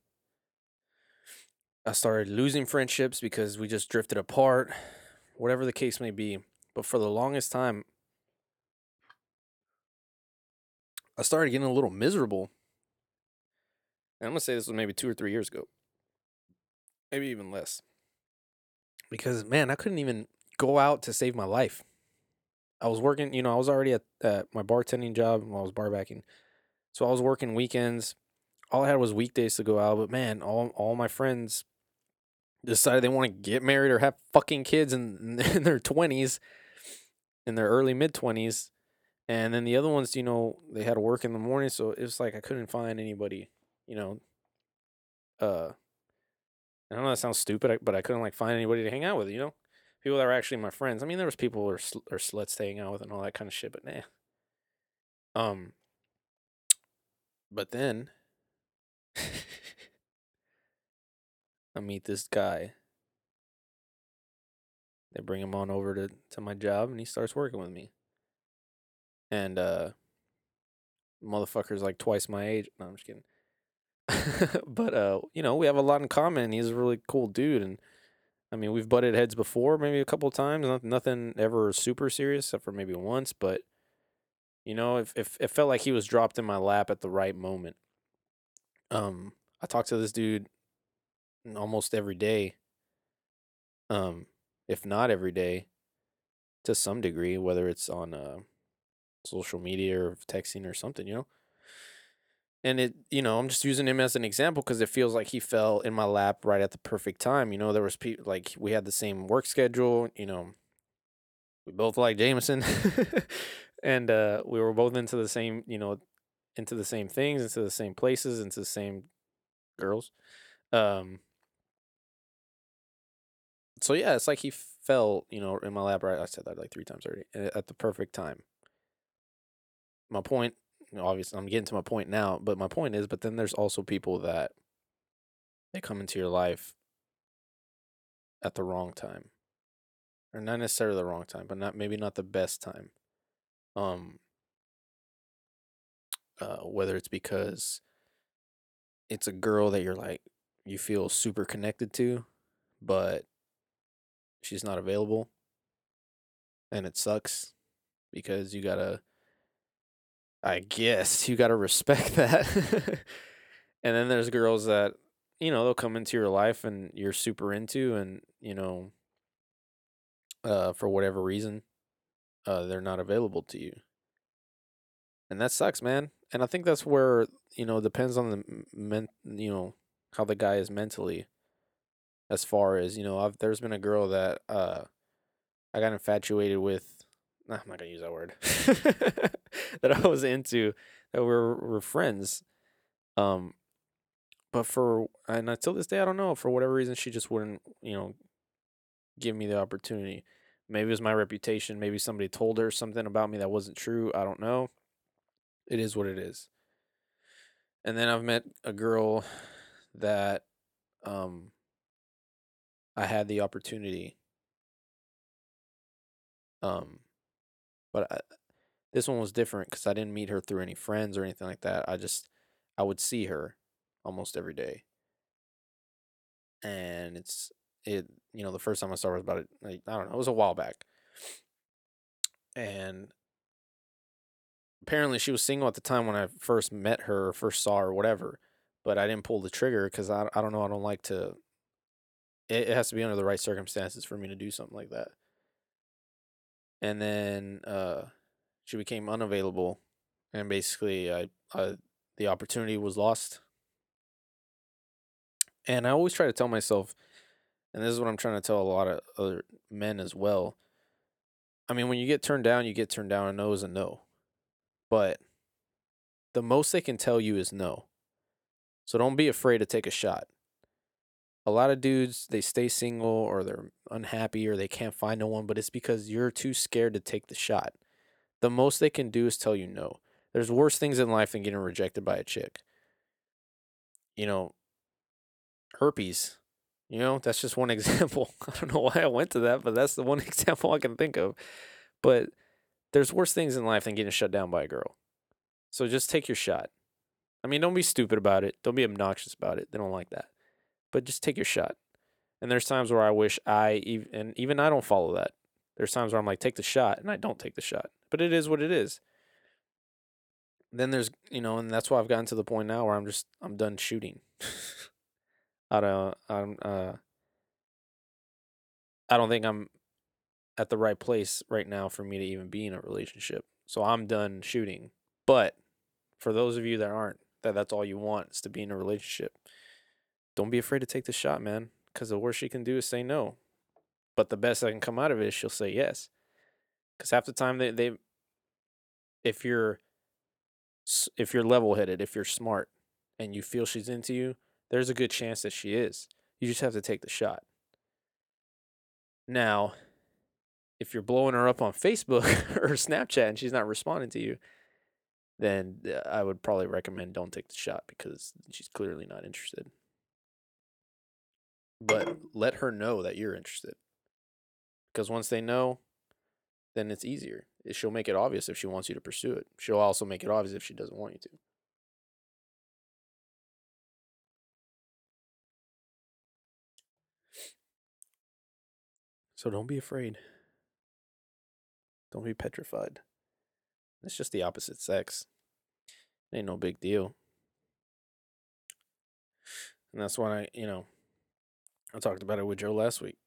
I started losing friendships because we just drifted apart, whatever the case may be. But for the longest time, I started getting a little miserable. And I'm to say this was maybe two or three years ago, maybe even less. Because, man, I couldn't even go out to save my life. I was working, you know, I was already at, my bartending job while I was barbacking. So I was working weekends. All I had was weekdays to go out, but man, all all my friends decided they want to get married or have fucking kids in, in their 20s, in their early mid 20s. And then the other ones, you know, they had to work in the morning, so it was like I couldn't find anybody, you know, uh I don't know that sounds stupid, but I couldn't like find anybody to hang out with, you know? people that were actually my friends. I mean, there was people or or sluts to hang out with and all that kind of shit, but nah. Um, but then I meet this guy. They bring him on over to to my job, and he starts working with me. And uh, motherfucker's like twice my age. No, I'm just kidding. but uh, you know, we have a lot in common. He's a really cool dude, and I mean, we've butted heads before, maybe a couple times. Nothing ever super serious, except for maybe once. But you know, if if it felt like he was dropped in my lap at the right moment. Um, I talk to this dude almost every day. Um, if not every day, to some degree, whether it's on uh, social media or texting or something, you know and it you know i'm just using him as an example because it feels like he fell in my lap right at the perfect time you know there was people like we had the same work schedule you know we both like jameson and uh we were both into the same you know into the same things into the same places into the same girls um so yeah, it's like he fell, you know, in my lap. Right, I said that like three times already at the perfect time. My point, obviously, I'm getting to my point now, but my point is, but then there's also people that they come into your life at the wrong time, or not necessarily the wrong time, but not maybe not the best time. Um, uh, whether it's because it's a girl that you're like you feel super connected to, but she's not available, and it sucks because you gotta. I guess you gotta respect that. and then there's girls that you know they'll come into your life and you're super into, and you know, uh, for whatever reason, uh, they're not available to you, and that sucks, man. And I think that's where you know depends on the men, you know, how the guy is mentally as far as you know I've, there's been a girl that uh i got infatuated with i'm not gonna use that word. That i was into that we're, we're friends. Um but for and until this day i don't know. For whatever reason she just wouldn't you know give me the opportunity. Maybe it was my reputation. Maybe somebody told her something about me that wasn't true. I don't know. It is what it is. And then i've met a girl that um I had the opportunity. Um, but I, this one was different because I didn't meet her through any friends or anything like that. I just I would see her almost every day, and it's it you know the first time I saw her was about like, I don't know it was a while back, and apparently she was single at the time when I first met her or first saw her or whatever, but I didn't pull the trigger because I I don't know I don't like to it, it has to be under the right circumstances for me to do something like that. And then uh, she became unavailable, and basically, I, I the opportunity was lost. And I always try to tell myself, and this is what I'm trying to tell a lot of other men as well. I mean, when you get turned down, you get turned down. A no is a no. But the most they can tell you is no. So don't be afraid to take a shot a lot of dudes they stay single or they're unhappy or they can't find no one, but it's because you're too scared to take the shot. The most they can do is tell you no. There's worse things in life than getting rejected by a chick. You know, herpes. You know, that's just one example. I don't know why I went to that, but that's the one example I can think of. But there's worse things in life than getting shut down by a girl. So just take your shot. I mean, don't be stupid about it. Don't be obnoxious about it. They don't like that but just take your shot. And there's times where I wish I even and even I don't follow that. There's times where I'm like, take the shot, and I don't take the shot. But it is what it is. Then there's you know, and that's why I've gotten to the point now where I'm just I'm done shooting. I don't I'm uh I don't think I'm at the right place right now for me to even be in a relationship. So I'm done shooting. But for those of you that aren't, that that's all you want is to be in a relationship don't be afraid to take the shot, man. Because the worst she can do is say no. But the best that can come out of it is she'll say yes. Because half the time they, they, if you're, if you're level headed, if you're smart, and you feel she's into you, there's a good chance that she is. You just have to take the shot. Now, if you're blowing her up on Facebook or Snapchat and she's not responding to you, then uh, I would probably recommend don't take the shot because she's clearly not interested but let her know that you're interested. Because once they know, then it's easier. She'll make it obvious if she wants you to pursue it. She'll also make it obvious if she doesn't want you to. So don't be afraid. Don't be petrified. It's just the opposite sex. It ain't no big deal. And that's why I, you know, I talked about it with Joe last week.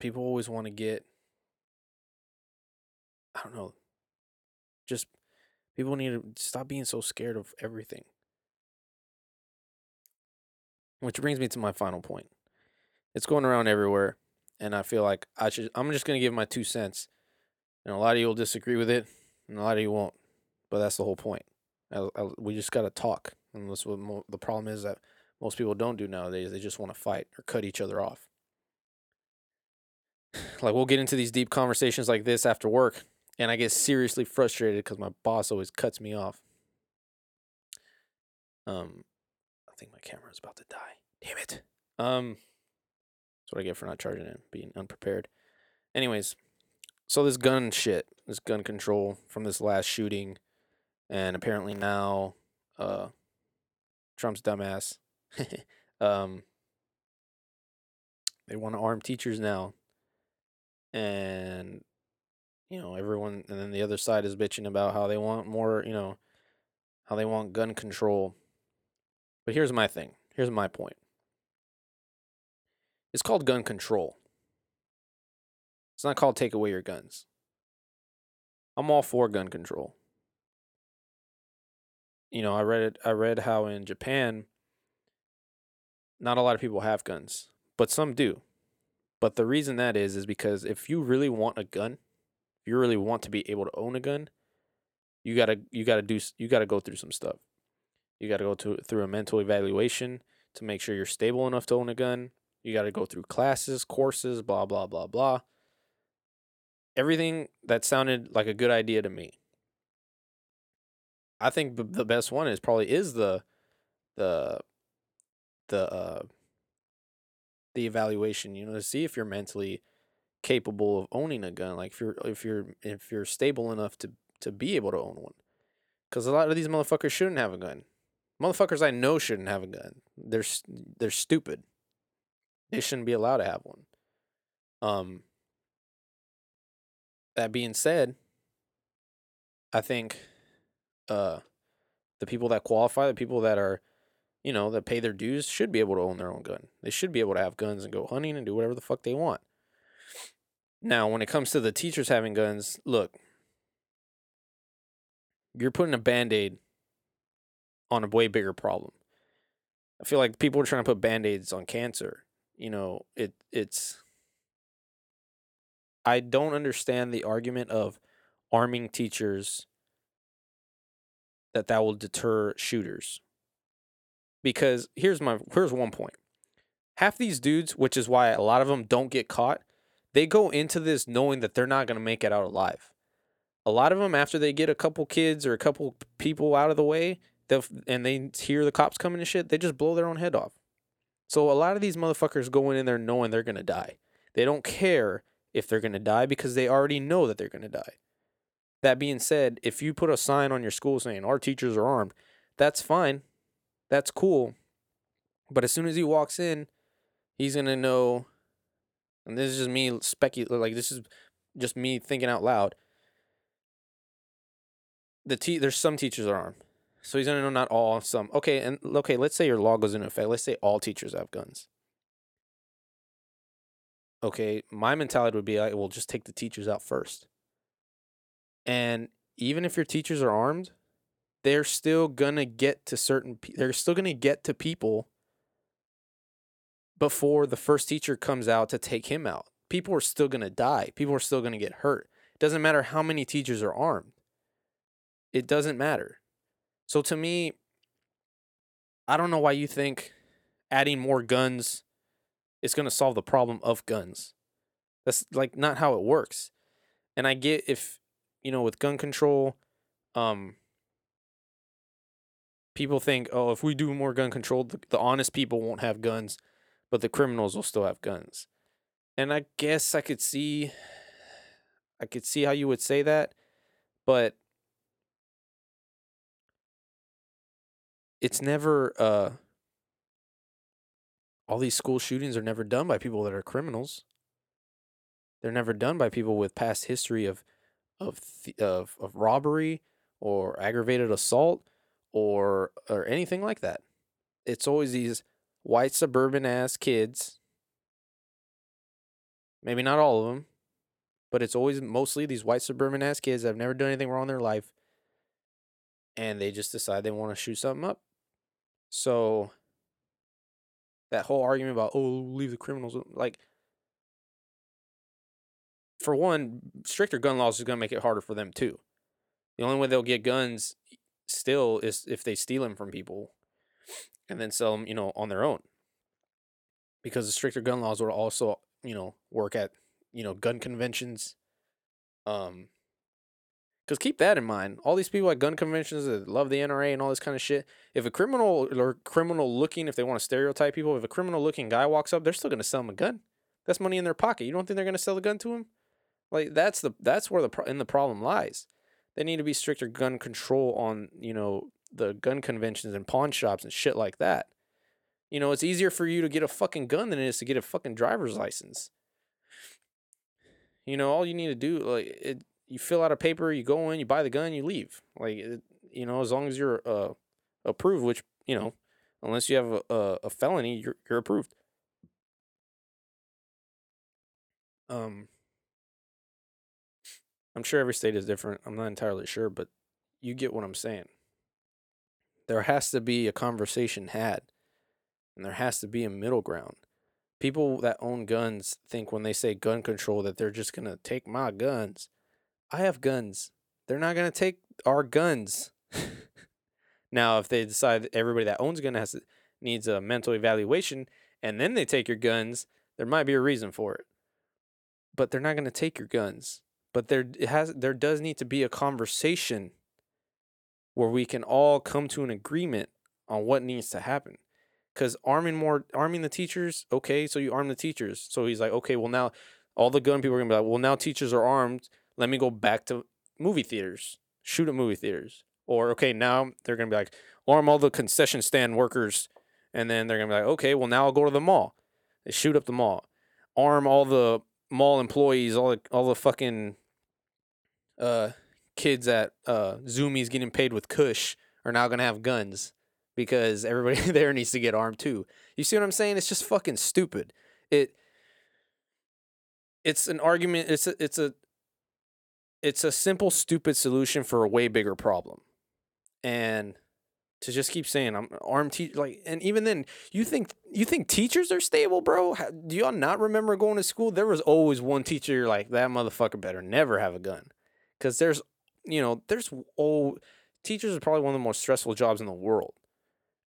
People always want to get, I don't know, just people need to stop being so scared of everything. Which brings me to my final point. It's going around everywhere, and I feel like I should. I'm just gonna give my two cents, and a lot of you will disagree with it, and a lot of you won't. But that's the whole point. I, I, we just gotta talk, and that's what mo- the problem is that most people don't do nowadays. They just want to fight or cut each other off. Like we'll get into these deep conversations like this after work, and I get seriously frustrated because my boss always cuts me off. Um, I think my camera is about to die. Damn it. Um, that's what I get for not charging it, being unprepared. Anyways, so this gun shit, this gun control from this last shooting, and apparently now, uh, Trump's dumbass, um, they want to arm teachers now, and you know everyone, and then the other side is bitching about how they want more, you know, how they want gun control. But here's my thing. Here's my point. It's called gun control. It's not called take away your guns. I'm all for gun control. You know, I read it I read how in Japan not a lot of people have guns, but some do. But the reason that is is because if you really want a gun, if you really want to be able to own a gun, you got to you got to do you got to go through some stuff. You got to go to, through a mental evaluation to make sure you're stable enough to own a gun. You got to go through classes, courses, blah, blah, blah, blah. Everything that sounded like a good idea to me. I think the best one is probably is the the the uh the evaluation, you know, to see if you're mentally capable of owning a gun, like if you're if you're if you're stable enough to to be able to own one. Cuz a lot of these motherfuckers shouldn't have a gun. Motherfuckers I know shouldn't have a gun. They're they're stupid. They shouldn't be allowed to have one. Um that being said, I think uh the people that qualify, the people that are, you know, that pay their dues should be able to own their own gun. They should be able to have guns and go hunting and do whatever the fuck they want. Now, when it comes to the teachers having guns, look, you're putting a band-aid on a way bigger problem. I feel like people are trying to put band-aids on cancer. You know, it it's I don't understand the argument of arming teachers that that will deter shooters. Because here's my here's one point. Half these dudes, which is why a lot of them don't get caught, they go into this knowing that they're not going to make it out alive. A lot of them after they get a couple kids or a couple people out of the way, and they hear the cops coming and shit, they just blow their own head off. So a lot of these motherfuckers going in there knowing they're gonna die. They don't care if they're gonna die because they already know that they're gonna die. That being said, if you put a sign on your school saying our teachers are armed, that's fine. That's cool. But as soon as he walks in, he's gonna know and this is just me speculating like this is just me thinking out loud. The te- there's some teachers are armed. So he's gonna know not all, some. Okay, and okay, let's say your law goes into effect. Let's say all teachers have guns. Okay, my mentality would be I will just take the teachers out first. And even if your teachers are armed, they're still gonna get to certain. They're still gonna get to people before the first teacher comes out to take him out. People are still gonna die. People are still gonna get hurt. It doesn't matter how many teachers are armed. It doesn't matter. So to me, I don't know why you think adding more guns is to solve the problem of guns. That's like not how it works. And I get if, you know, with gun control, um people think, "Oh, if we do more gun control, the, the honest people won't have guns, but the criminals will still have guns." And I guess I could see I could see how you would say that, but it's never uh all these school shootings are never done by people that are criminals. They're never done by people with past history of of th- of of robbery or aggravated assault or or anything like that. It's always these white suburban ass kids. Maybe not all of them, but it's always mostly these white suburban ass kids that have never done anything wrong in their life and they just decide they want to shoot something up. So that whole argument about oh leave the criminals like for one, stricter gun laws is going to make it harder for them too. The only way they'll get guns still is if they steal them from people. and then sell them, you know, on their own. Because the stricter gun laws would also, you know, work at, you know, gun conventions. Um, because keep that in mind. All these people at gun conventions that love the NRA and all this kind of shit. If a criminal or criminal looking, if they want to stereotype people, if a criminal looking guy walks up, they're still gonna sell him a gun. That's money in their pocket. You don't think they're gonna sell the gun to him? Like that's the that's where the in the problem lies. They need to be stricter gun control on you know the gun conventions and pawn shops and shit like that. You know, it's easier for you to get a fucking gun than it is to get a fucking driver's license. You know, all you need to do like it you fill out a paper, you go in, you buy the gun, you leave. Like it, you know, as long as you're uh approved, which, you know, unless you have a, a, a felony, you're you're approved. Um I'm sure every state is different. I'm not entirely sure, but you get what I'm saying. There has to be a conversation had, and there has to be a middle ground. People that own guns think when they say gun control that they're just going to take my guns. I have guns. They're not going to take our guns. now, if they decide that everybody that owns a gun has needs a mental evaluation and then they take your guns, there might be a reason for it. But they're not going to take your guns but there has there does need to be a conversation where we can all come to an agreement on what needs to happen. Because arming more arming the teachers okay so you arm the teachers. So he's like okay well now all the gun people are gonna be like well now teachers are armed. Let me go back to movie theaters shoot at movie theaters. Or okay now they're gonna be like arm all the concession stand workers. And then they're gonna be like okay well now i'll go to the mall. They shoot up the mall. Arm all the mall employees all the all the fucking uh, kids at uh, Zumiez getting paid with Kush are now gonna have guns because everybody there needs to get armed too. You see what I'm saying? It's just fucking stupid. It it's an argument. It's a it's a it's a simple stupid solution for a way bigger problem, and to just keep saying I'm armed te- like and even then you think you think teachers are stable, bro? How, do y'all not remember going to school? There was always one teacher you're like that motherfucker better never have a gun because there's you know there's oh teachers are probably one of the most stressful jobs in the world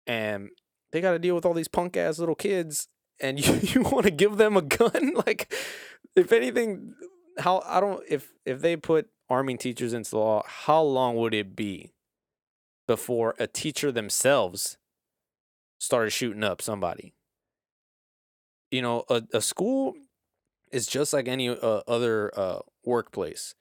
and they got to deal with all these punk ass little kids and you, you want to give them a gun like if anything how i don't if if they put arming teachers into law how long would it be before a teacher themselves started shooting up somebody you know a, a school is just like any uh, other uh, workplace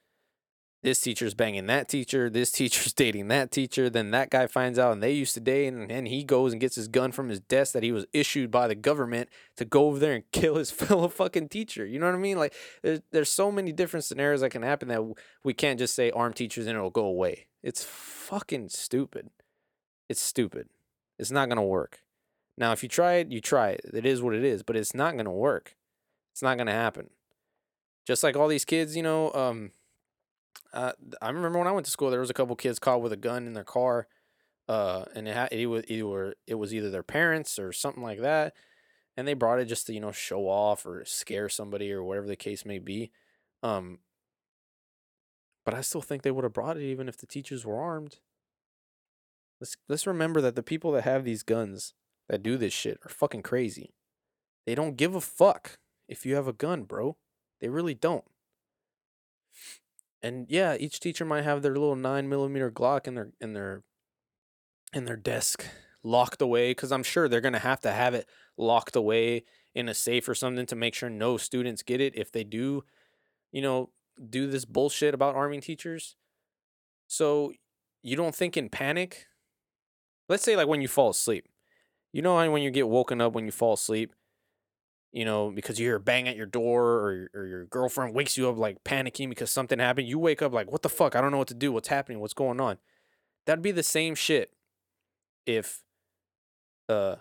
this teacher's banging that teacher, this teacher's dating that teacher, then that guy finds out and they used to date and then he goes and gets his gun from his desk that he was issued by the government to go over there and kill his fellow fucking teacher. You know what I mean? Like there's there's so many different scenarios that can happen that we can't just say arm teachers and it'll go away. It's fucking stupid. It's stupid. It's not going to work. Now, if you try it, you try it. It is what it is, but it's not going to work. It's not going to happen. Just like all these kids, you know, um, uh, I remember when I went to school, there was a couple kids caught with a gun in their car, uh, and it, had, it was either it was either their parents or something like that, and they brought it just to you know show off or scare somebody or whatever the case may be. Um, but I still think they would have brought it even if the teachers were armed. Let's let's remember that the people that have these guns that do this shit are fucking crazy. They don't give a fuck if you have a gun, bro. They really don't and yeah, each teacher might have their little nine millimeter Glock in their in their in their desk locked away because I'm sure they're gonna have to have it locked away in a safe or something to make sure no students get it if they do, you know, do this bullshit about arming teachers. So you don't think in panic. Let's say like when you fall asleep. You know when you get woken up when you fall asleep you know, because you hear a bang at your door or, or your girlfriend wakes you up like panicking because something happened. You wake up like, what the fuck? I don't know what to do. What's happening? What's going on? That'd be the same shit if uh,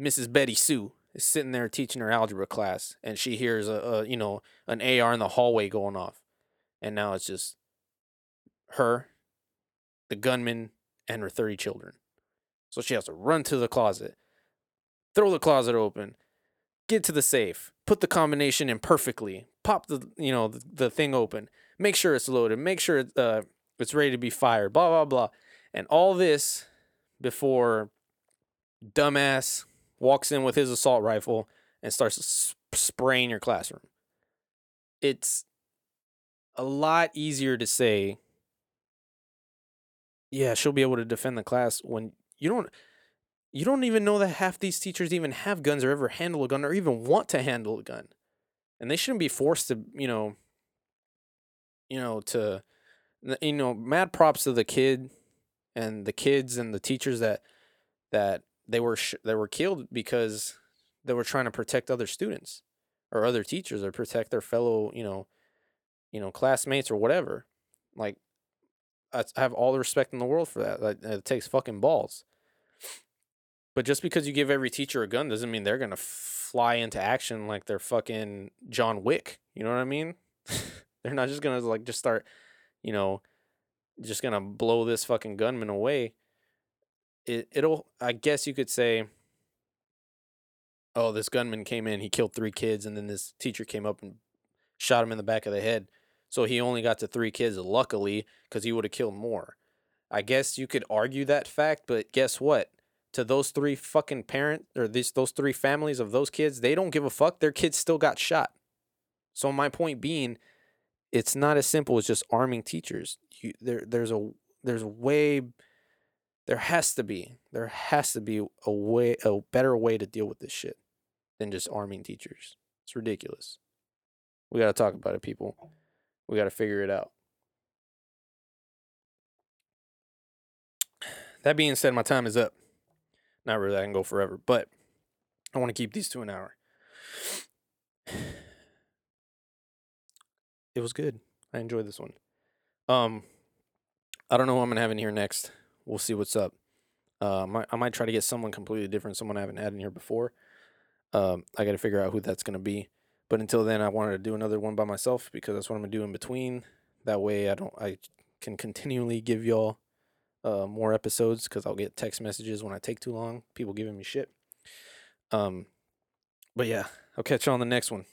Mrs. Betty Sue is sitting there teaching her algebra class and she hears a, a you know an AR in the hallway going off, and now it's just her, the gunman, and her thirty children. So she has to run to the closet, throw the closet open, get to the safe, put the combination in perfectly, pop the you know the, the thing open, make sure it's loaded, make sure it's, uh, it's ready to be fired, blah blah blah, and all this before dumbass walks in with his assault rifle and starts sp- spraying your classroom. It's a lot easier to say, yeah, she'll be able to defend the class when you don't you don't even know that half these teachers even have guns or ever handle a gun or even want to handle a gun. And they shouldn't be forced to, you know, you know, to you know, mad props to the kid and the kids and the teachers that that they were sh- they were killed because they were trying to protect other students or other teachers or protect their fellow, you know, you know, classmates or whatever. Like I have all the respect in the world for that. Like, it takes fucking balls. But just because you give every teacher a gun doesn't mean they're gonna fly into action like they're fucking John Wick. You know what I mean? they're not just gonna like just start, you know, just gonna blow this fucking gunman away. It it'll I guess you could say oh, this gunman came in, he killed three kids, and then this teacher came up and shot him in the back of the head. So he only got to three kids, luckily, because he would have killed more. I guess you could argue that fact, but guess what? To those three fucking parents or these those three families of those kids, they don't give a fuck. Their kids still got shot. So my point being, it's not as simple as just arming teachers. You, there, there's a there's a way there has to be there has to be a way a better way to deal with this shit than just arming teachers. It's ridiculous. We got to talk about it, people. We got to figure it out. That being said, my time is up. Not really, I can go forever, but I want to keep these to an hour. It was good. I enjoyed this one. Um, I don't know who I'm gonna have in here next. We'll see what's up. Uh, I might, I might try to get someone completely different, someone I haven't had in here before. Um, I got to figure out who that's gonna be. But until then, I wanted to do another one by myself because that's what I'm gonna do in between. That way, I don't I can continually give y'all uh, more episodes because I'll get text messages when I take too long. People giving me shit. Um, but yeah, I'll catch you on the next one.